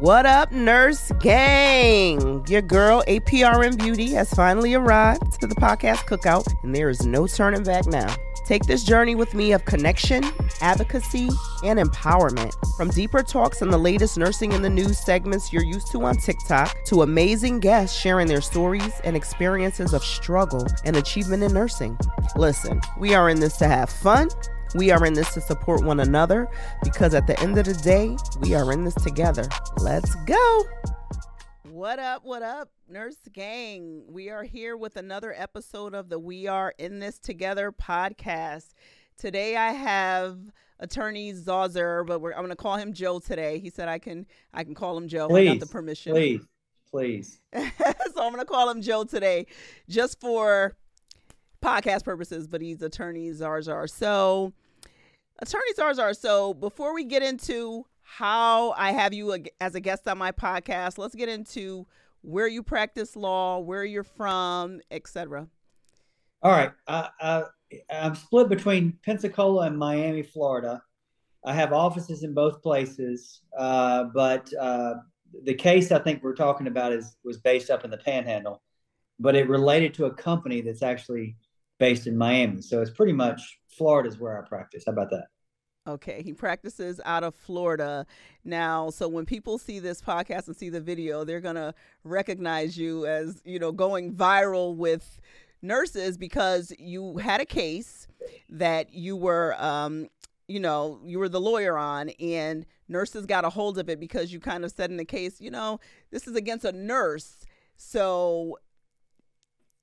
What up, nurse gang? Your girl, APRN Beauty, has finally arrived to the podcast cookout, and there is no turning back now. Take this journey with me of connection, advocacy, and empowerment. From deeper talks on the latest nursing in the news segments you're used to on TikTok to amazing guests sharing their stories and experiences of struggle and achievement in nursing. Listen, we are in this to have fun. We are in this to support one another because at the end of the day, we are in this together. Let's go. What up? What up, Nurse Gang? We are here with another episode of the We Are in This Together podcast. Today I have attorney Zarzaur, but I'm going to call him Joe today. He said I can I can call him Joe. Please, I got the permission. Please, please. so I'm going to call him Joe today, just for podcast purposes. But he's attorney Zarzaur. So attorney Zarzaur. So before we get into how I have you as a guest on my podcast. Let's get into where you practice law, where you're from, etc. All right, I, I, I'm split between Pensacola and Miami, Florida. I have offices in both places, uh, but uh, the case I think we're talking about is was based up in the Panhandle, but it related to a company that's actually based in Miami. So it's pretty much Florida is where I practice. How about that? Okay, he practices out of Florida. Now, so when people see this podcast and see the video, they're going to recognize you as, you know, going viral with nurses because you had a case that you were um you know, you were the lawyer on and nurses got a hold of it because you kind of said in the case, you know, this is against a nurse. So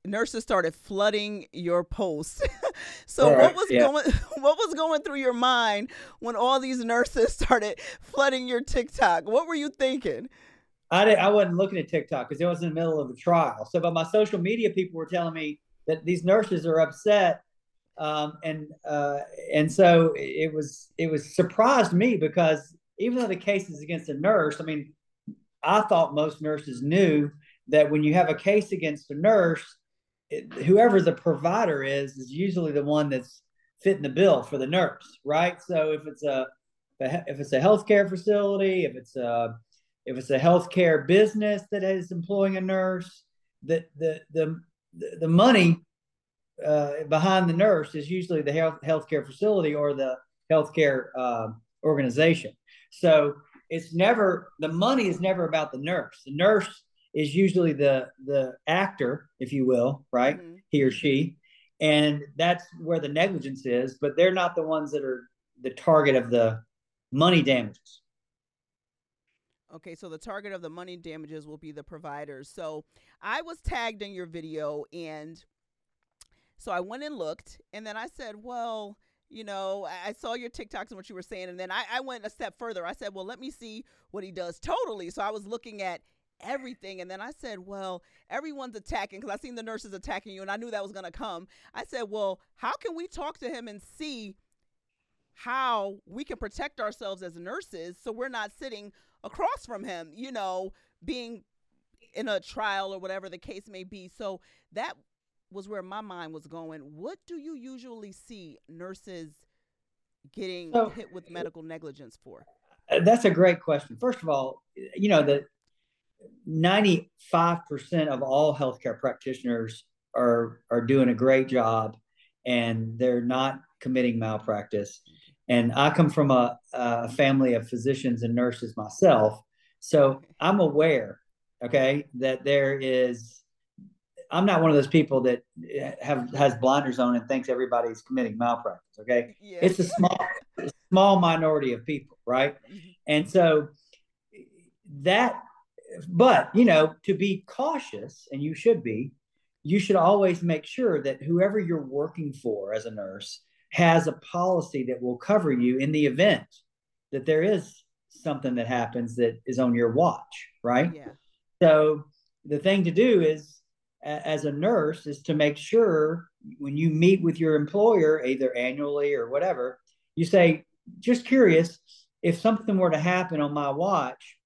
nurses started flooding your posts. so right, what was yeah. going what was going through your mind when all these nurses started flooding your TikTok? What were you thinking? I didn't. I wasn't looking at TikTok because it was in the middle of the trial. So, but my social media people were telling me that these nurses are upset, um, and uh, and so it was it was surprised me because even though the case is against a nurse, I mean, I thought most nurses knew that when you have a case against a nurse, whoever the provider is is usually the one that's fitting the bill for the nurse, right? So if it's a if it's a healthcare facility, if it's a if it's a healthcare business that is employing a nurse, the the the the money uh, behind the nurse is usually the health healthcare facility or the healthcare uh, organization. So it's never the money is never about the nurse. The nurse is usually the the actor, if you will, right? Mm-hmm. He or she, and that's where the negligence is. But they're not the ones that are the target of the money damages. Okay, so the target of the money damages will be the providers. So I was tagged in your video, and so I went and looked, and then I said, well you know, I saw your TikToks and what you were saying, and then I, I, went a step further. I said, well, let me see what he does totally. So I was looking at everything. And then I said, well, everyone's attacking because I seen the nurses attacking you and I knew that was going to come. I said, well, how can we talk to him and see how we can protect ourselves as nurses so we're not sitting across from him, you know, being in a trial or whatever the case may be. So that was where my mind was going. What do you usually see nurses getting hit with medical negligence for? Uh, that's a great question. First of all, you know, the 95% of all healthcare practitioners are are doing a great job and they're not committing malpractice and i come from a, a family of physicians and nurses myself so i'm aware okay that there is i'm not one of those people that have has blinders on and thinks everybody's committing malpractice okay yeah. it's a small small minority of people right mm-hmm. and so that but you know to be cautious and you should be you should always make sure that whoever you're working for as a nurse has a policy that will cover you in the event that there is something that happens that is on your watch right yeah. so the thing to do is as a nurse is to make sure when you meet with your employer either annually or whatever you say just curious if something were to happen on my watch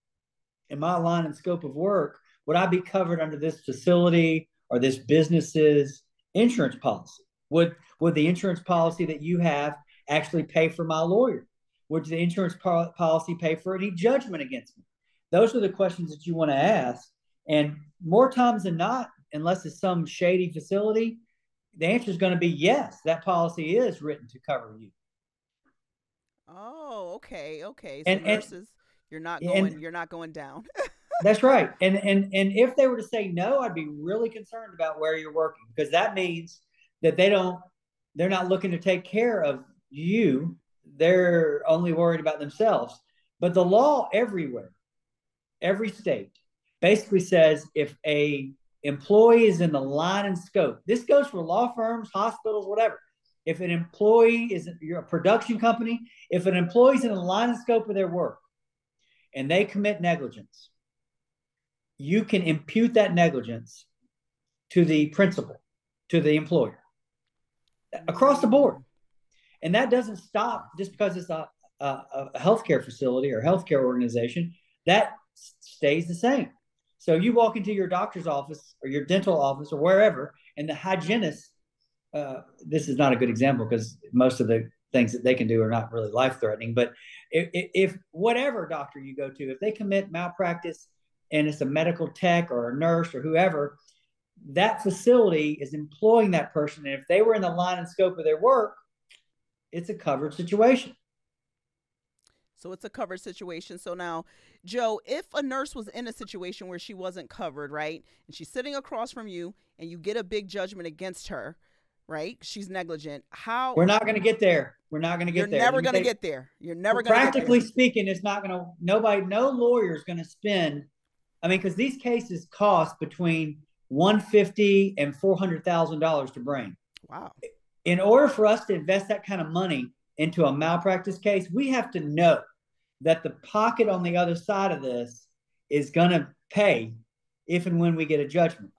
in my line and scope of work, would I be covered under this facility or this business's insurance policy? Would would the insurance policy that you have actually pay for my lawyer? Would the insurance po- policy pay for any judgment against me? those are the questions that you want to ask. And more times than not, unless it's some shady facility, the answer is going to be yes, that policy is written to cover you. Oh, okay, okay. So and, versus- and, you're not going, and, you're not going down. that's right. And and and if they were to say no, I'd be really concerned about where you're working because that means that they don't, they're not looking to take care of you. They're only worried about themselves. But the law everywhere, every state, basically says if a employee is in the line and scope, this goes for law firms, hospitals, whatever. If an employee is you're a production company, if an employee is in the line and scope of their work and they commit negligence, you can impute that negligence to the principal, to the employer across the board. And that doesn't stop just because it's a, a, a healthcare facility or healthcare organization. That stays the same. So you walk into your doctor's office or your dental office or wherever, and the hygienist, uh, this is not a good example because most of the things that they can do are not really life threatening. But if, if, whatever doctor you go to, if they commit malpractice and it's a medical tech or a nurse or whoever, that facility is employing that person. And if they were in the line and scope of their work, it's a covered situation. So it's a covered situation. So now, Joe, if a nurse was in a situation where she wasn't covered, right, and she's sitting across from you, and you get a big judgment against her, right? She's negligent. How? We're not going to get there. We're not going to get You're there. You're never going to get there. You're never going. to Practically speaking, it's not going to. Nobody, no lawyer is going to spend. I mean, because these cases cost between one fifty and four hundred thousand dollars to bring. Wow. In order for us to invest that kind of money into a malpractice case, we have to know that the pocket on the other side of this is going to pay if and when we get a judgment.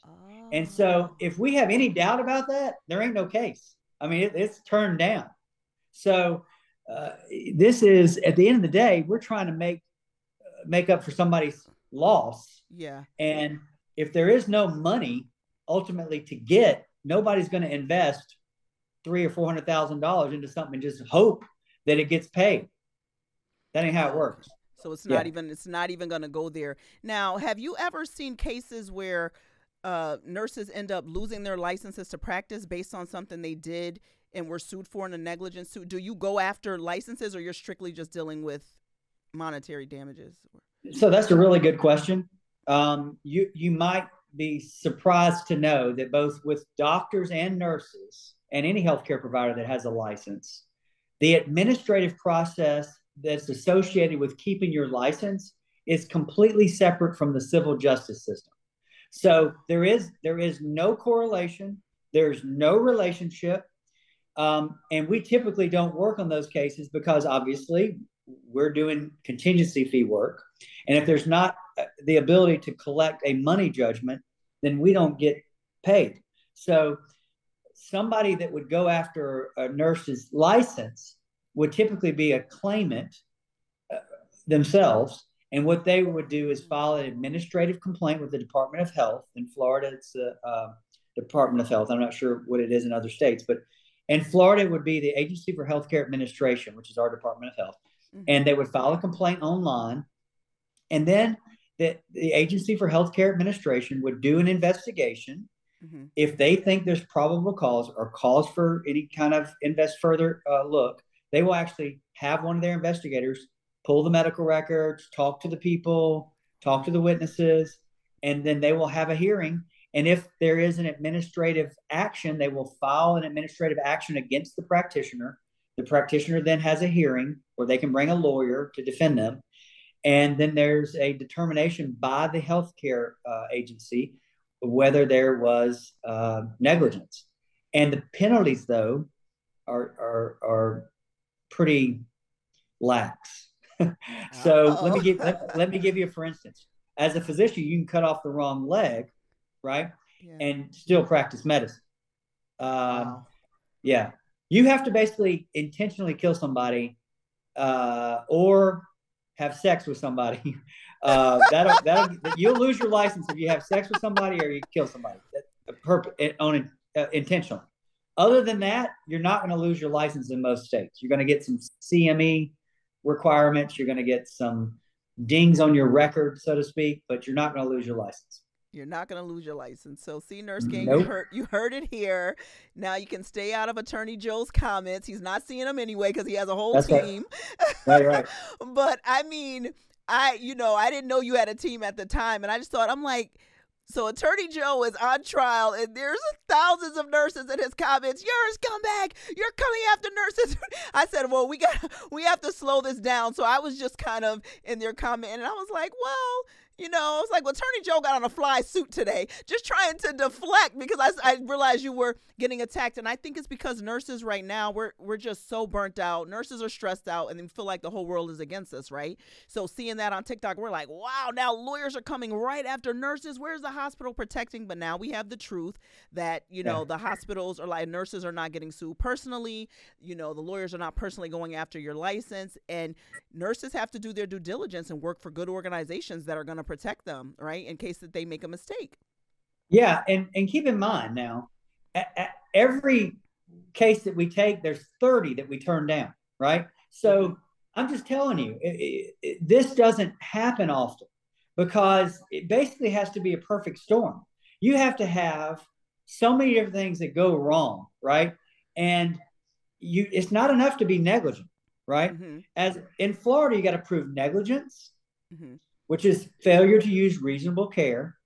And so if we have any doubt about that, there ain't no case. I mean, it, it's turned down. So uh, this is at the end of the day, we're trying to make uh, make up for somebody's loss. Yeah. And if there is no money ultimately to get, nobody's going to invest three or four hundred thousand dollars into something and just hope that it gets paid. That ain't how it works. So it's not yeah. even it's not even going to go there. Now, have you ever seen cases where uh, nurses end up losing their licenses to practice based on something they did and were sued for in a negligence suit? Do you go after licenses, or you're strictly just dealing with monetary damages? So that's a really good question. Um, you you might be surprised to know that both with doctors and nurses and any healthcare provider that has a license, the administrative process that's associated with keeping your license is completely separate from the civil justice system. So there is there is no correlation. There's no relationship, um, and we typically don't work on those cases because obviously we're doing contingency fee work, and if there's not uh, the ability to collect a money judgment, then we don't get paid. So somebody that would go after a nurse's license would typically be a claimant uh, themselves. And what they would do is file an administrative complaint with the Department of Health. In Florida, it's the uh, Department of Health. I'm not sure what it is in other states, but in Florida, it would be the Agency for Healthcare Administration, which is our Department of Health. Mm-hmm. And they would file a complaint online. And then the, the Agency for Healthcare Administration would do an investigation. Mm-hmm. If they think there's probable cause or cause for any kind of invest further uh, look, they will actually have one of their investigators pull the medical records, talk to the people, talk to the witnesses, and then they will have a hearing. And if there is an administrative action, they will file an administrative action against the practitioner. The practitioner then has a hearing where they can bring a lawyer to defend them. And then there's a determination by the healthcare uh, agency whether there was uh, negligence. And the penalties, though, are, are, are pretty lax. so Uh-oh. let me give let, let, me give you a for instance. As a physician, you can cut off the wrong leg, right, yeah. and still practice medicine. Um, wow. Yeah, you have to basically intentionally kill somebody, uh, or have sex with somebody. Uh, that'll, that'll you'll lose your license if you have sex with somebody or you kill somebody. That, on uh, intentionally. Other than that, you're not going to lose your license in most states. You're going to get some CME requirements. You're going to get some dings on your record, so to speak, but you're not going to lose your license. You're not going to lose your license. So, see, Nurse Gang, nope. you heard you heard it here. Now you can stay out of Attorney Joe's comments. He's not seeing them anyway because he has a whole That's team. Right, right. right. but I mean, I you know I didn't know you had a team at the time, and I just thought I'm like. So Attorney Joe is on trial, and there's thousands of nurses in his comments. You're a scumbag. You're coming after nurses. I said, well, we got we have to slow this down. So I was just kind of in their comment, and I was like, well, you know, it's like, well, Attorney Joe got on a fly suit today, just trying to deflect because I, I realized you were getting attacked. And I think it's because nurses right now, we're, we're just so burnt out. Nurses are stressed out and they feel like the whole world is against us, right? So seeing that on TikTok, we're like, wow, now lawyers are coming right after nurses. Where's the hospital protecting? But now we have the truth that, you know, yeah. the hospitals are like, nurses are not getting sued personally. You know, the lawyers are not personally going after your license. And nurses have to do their due diligence and work for good organizations that are going to protect them, right? In case that they make a mistake. Yeah, and and keep in mind now, at, at every case that we take, there's 30 that we turn down, right? So mm-hmm. I'm just telling you, it, it, it, this doesn't happen often because it basically has to be a perfect storm. You have to have so many different things that go wrong, right? And you, it's not enough to be negligent, right? Mm-hmm. As in Florida, you got to prove negligence, mm-hmm which is failure to use reasonable care.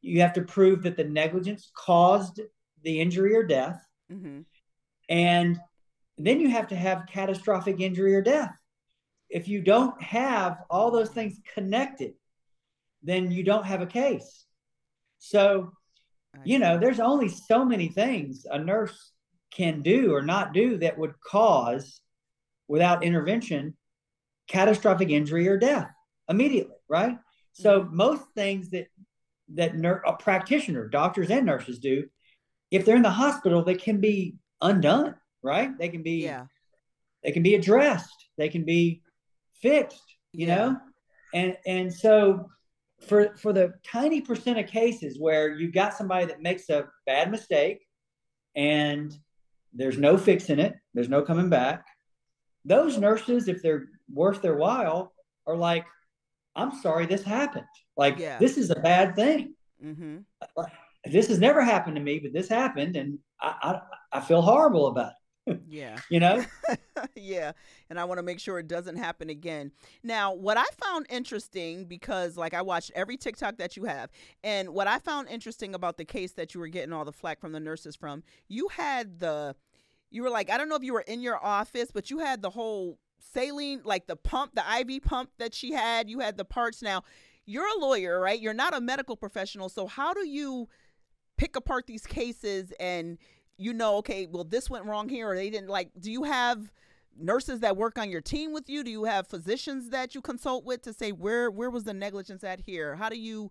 You have to prove that the negligence caused the injury or death. Mm-hmm. And then you have to have catastrophic injury or death. If you don't have all those things connected, then you don't have a case. So, you know, there's only so many things a nurse can do or not do that would cause, without intervention, catastrophic injury or death immediately right? So mm-hmm. most things that that ner- a practitioner, doctors and nurses do, if they're in the hospital, they can be undone, right? They can be yeah. they can be addressed, they can be fixed, you yeah. know? And and so for for the tiny percent of cases where you've got somebody that makes a bad mistake and there's no fixing it, there's no coming back. Those nurses, if they're worth their while, are like, I'm sorry this happened. Like yeah. this is a bad thing. Mm-hmm. This has never happened to me, but this happened, and I I, I feel horrible about it. Yeah. you know? yeah. And I want to make sure it doesn't happen again. Now, what I found interesting, because like I watched every TikTok that you have, and what I found interesting about the case that you were getting all the flack from the nurses from, you had the, you were like, I don't know if you were in your office, but you had the whole saline, like the pump, the IV pump that she had, you had the parts. Now, you're a lawyer, right? You're not a medical professional. So, how do you pick apart these cases and you know, okay, well, this went wrong here, or they didn't like, do you have nurses that work on your team with you? Do you have physicians that you consult with to say where where was the negligence at here? How do you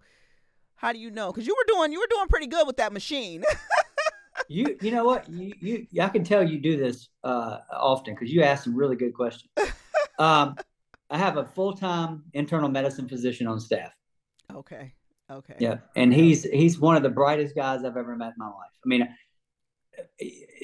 how do you know? Because you were doing you were doing pretty good with that machine. you you know what you, you I can tell you do this uh, often because you ask some really good questions. Um, I have a full time internal medicine physician on staff. Okay. Okay. Yeah, and he's he's one of the brightest guys I've ever met in my life. I mean,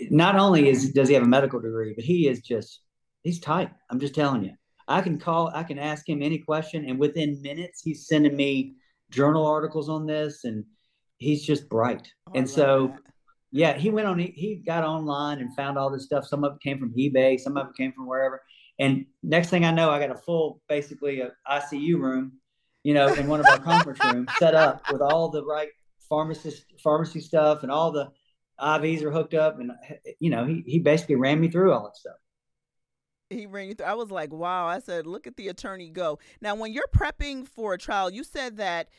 not only is does he have a medical degree, but he is just he's tight. I'm just telling you. I can call, I can ask him any question, and within minutes, he's sending me journal articles on this, and he's just bright. Oh, and so, that yeah, he went on. He, he got online and found all this stuff. Some of it came from eBay. Some of it came from wherever. And next thing I know, I got a full, basically a ICU room, you know, in one of our conference rooms set up with all the right pharmacist pharmacy stuff and all the IVs are hooked up. And you know, he he basically ran me through all that stuff he ran you through. I was like, wow. I said, look at the attorney go. Now, when you're prepping for a trial, you said that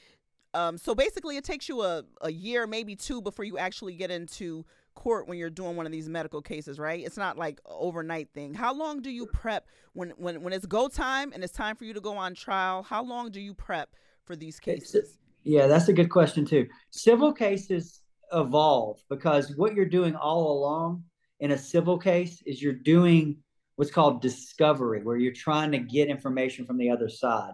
um, so basically, it takes you a, a year, maybe two, before you actually get into court when you're doing one of these medical cases, right? It's not like overnight thing. How long do you prep when when when it's go time and it's time for you to go on trial? How long do you prep for these cases? yeah, that's a good question too. Civil cases evolve because what you're doing all along in a civil case is you're doing what's called discovery, where you're trying to get information from the other side.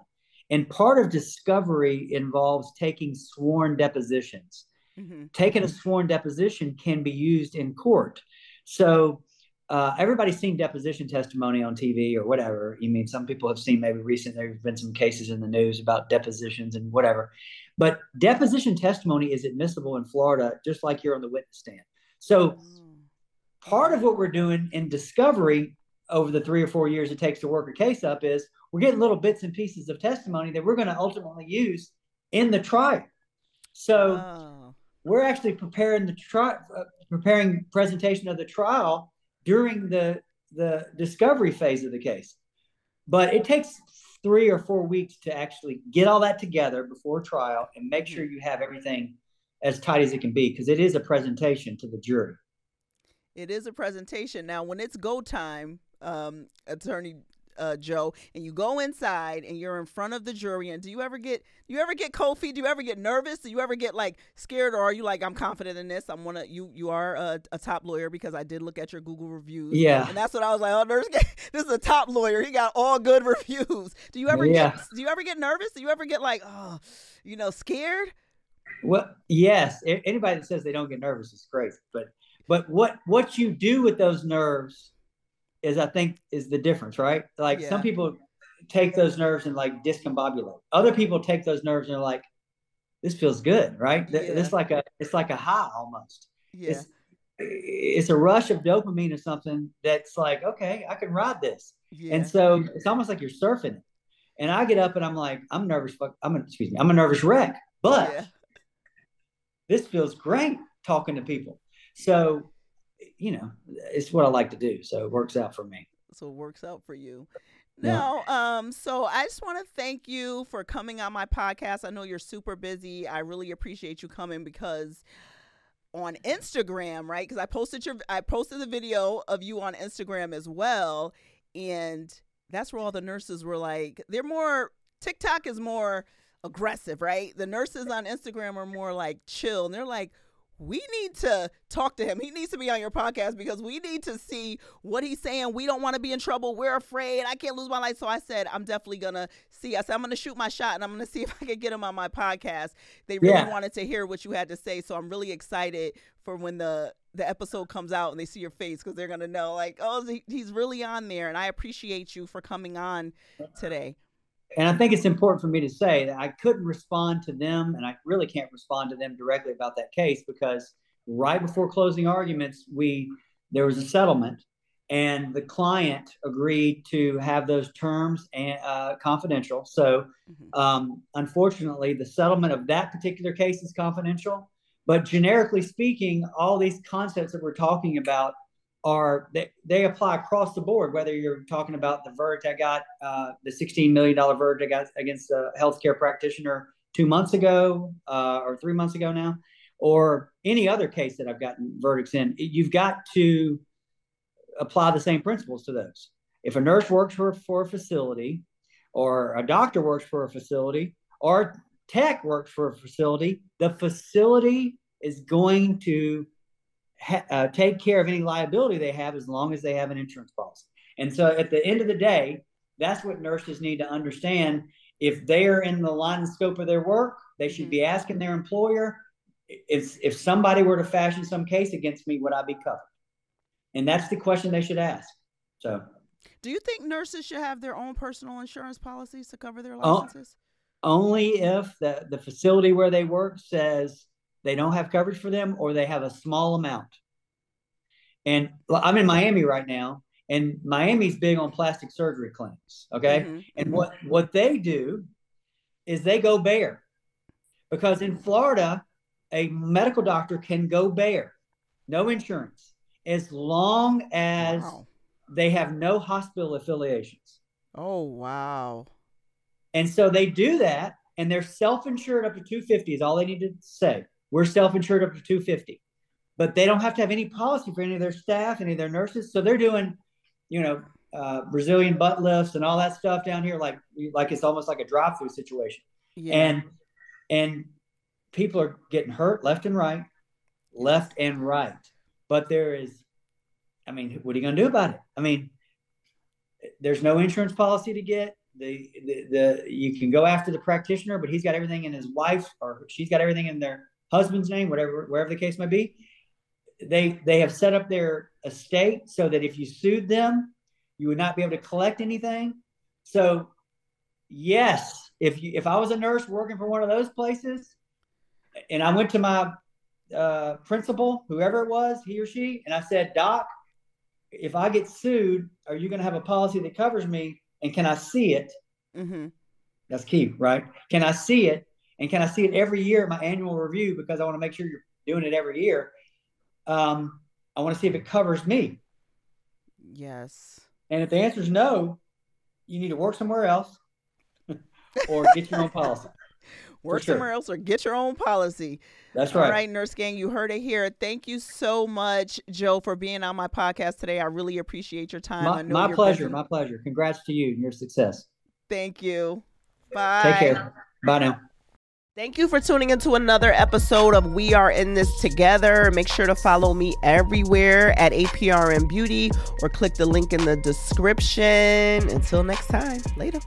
And part of discovery involves taking sworn depositions. Mm-hmm. Taking a sworn deposition can be used in court. So uh, everybody's seen deposition testimony on TV or whatever. You mean some people have seen maybe recently there's been some cases in the news about depositions and whatever. But deposition testimony is admissible in Florida, just like you're on the witness stand. So mm. part of what we're doing in discovery over the three or four years it takes to work a case up is we're getting little bits and pieces of testimony that we're going to ultimately use in the trial. So oh. we're actually preparing the trial, uh, preparing presentation of the trial during the the discovery phase of the case. But it takes three or four weeks to actually get all that together before trial and make sure you have everything as tight as it can be because it is a presentation to the jury. It is a presentation. Now, when it's go time, um, Attorney uh, Joe, and you go inside and you're in front of the jury. And do you ever get do you ever get cold feet? Do you ever get nervous? Do you ever get like scared, or are you like I'm confident in this? I'm gonna you you are a, a top lawyer because I did look at your Google reviews. Yeah, and that's what I was like. Oh, nurse, this is a top lawyer. He got all good reviews. Do you ever yeah. get do you ever get nervous? Do you ever get like oh, you know, scared? Well, yes. Anybody that says they don't get nervous is crazy. But but what what you do with those nerves is I think is the difference, right? Like yeah. some people take those nerves and like discombobulate. Other people take those nerves and they're like, this feels good, right? Yeah. It's like a it's like a high almost. Yeah. It's, it's a rush of dopamine or something that's like, okay, I can ride this. Yeah. And so it's almost like you're surfing it. And I get up and I'm like, I'm nervous. I'm a, excuse me, I'm a nervous wreck, but yeah. this feels great talking to people. So you know, it's what I like to do. So it works out for me. So it works out for you. Now, um, so I just want to thank you for coming on my podcast. I know you're super busy. I really appreciate you coming because on Instagram, right? Because I posted your I posted the video of you on Instagram as well. And that's where all the nurses were like, they're more TikTok is more aggressive, right? The nurses on Instagram are more like chill. And they're like, we need to talk to him. He needs to be on your podcast because we need to see what he's saying. We don't want to be in trouble. We're afraid. I can't lose my life. So I said, I'm definitely going to see. I said, I'm going to shoot my shot and I'm going to see if I can get him on my podcast. They really yeah. wanted to hear what you had to say. So I'm really excited for when the the episode comes out and they see your face because they're going to know like, oh, he's really on there. And I appreciate you for coming on uh-huh. today and I think it's important for me to say that I couldn't respond to them, and I really can't respond to them directly about that case because right before closing arguments, we there was a settlement, and the client agreed to have those terms and uh, confidential. So, mm-hmm. um, unfortunately, the settlement of that particular case is confidential. But generically speaking, all these concepts that we're talking about are they, they apply across the board, whether you're talking about the verdict I got, uh, the $16 million verdict I got against a healthcare practitioner two months ago uh, or three months ago now, or any other case that I've gotten verdicts in, you've got to apply the same principles to those. If a nurse works for, for a facility, or a doctor works for a facility, or tech works for a facility, the facility is going to ha- uh, take care of any liability they have as long as they have an insurance policy. And so at the end of the day, that's what nurses need to understand. If they are in the line and scope of their work, they should mm-hmm. be asking their employer if if somebody were to fashion some case against me, would I be covered? And that's the question they should ask. So, do you think nurses should have their own personal insurance policies to cover their licenses? only if the, the facility where they work says they don't have coverage for them or they have a small amount. And I'm in Miami right now, and Miami's big on plastic surgery clinics. Okay. Mm-hmm. And what, what they do is they go bare because in Florida, a medical doctor can go bare, no insurance, as long as wow. they have no hospital affiliations. Oh, wow. And so they do that, and they're self insured up to 250 is all they need to say. We're self-insured up to 250, but they don't have to have any policy for any of their staff, any of their nurses. So they're doing, you know, uh, Brazilian butt lifts and all that stuff down here, like like it's almost like a drive-through situation. Yeah. And and people are getting hurt left and right, left and right. But there is, I mean, what are you going to do about it? I mean, there's no insurance policy to get. The, the the you can go after the practitioner, but he's got everything in his wife or she's got everything in their husband's name, whatever, wherever the case might be. they they have set up their estate so that if you sued them, you would not be able to collect anything. So, yes, if you if I was a nurse working for one of those places, and I went to my uh, principal, whoever it was, he or she, and I said, Doc, if I get sued, are you going to have a policy that covers me? And can I see it? Mm-hmm. That's key, right? Can I see it? And can I see it every year at my annual review because I want to make sure you're doing it every year. Um, I want to see if it covers me. Yes. And if the answer is no, you need to work somewhere else or get your own policy. Work sure. somewhere else or get your own policy. That's right. All right, Nurse Gang, you heard it here. Thank you so much, Joe, for being on my podcast today. I really appreciate your time. My, my pleasure. Busy. My pleasure. Congrats to you and your success. Thank you. Bye. Take care. Bye now. Thank you for tuning into another episode of We Are In This Together. Make sure to follow me everywhere at APRN Beauty or click the link in the description. Until next time, later.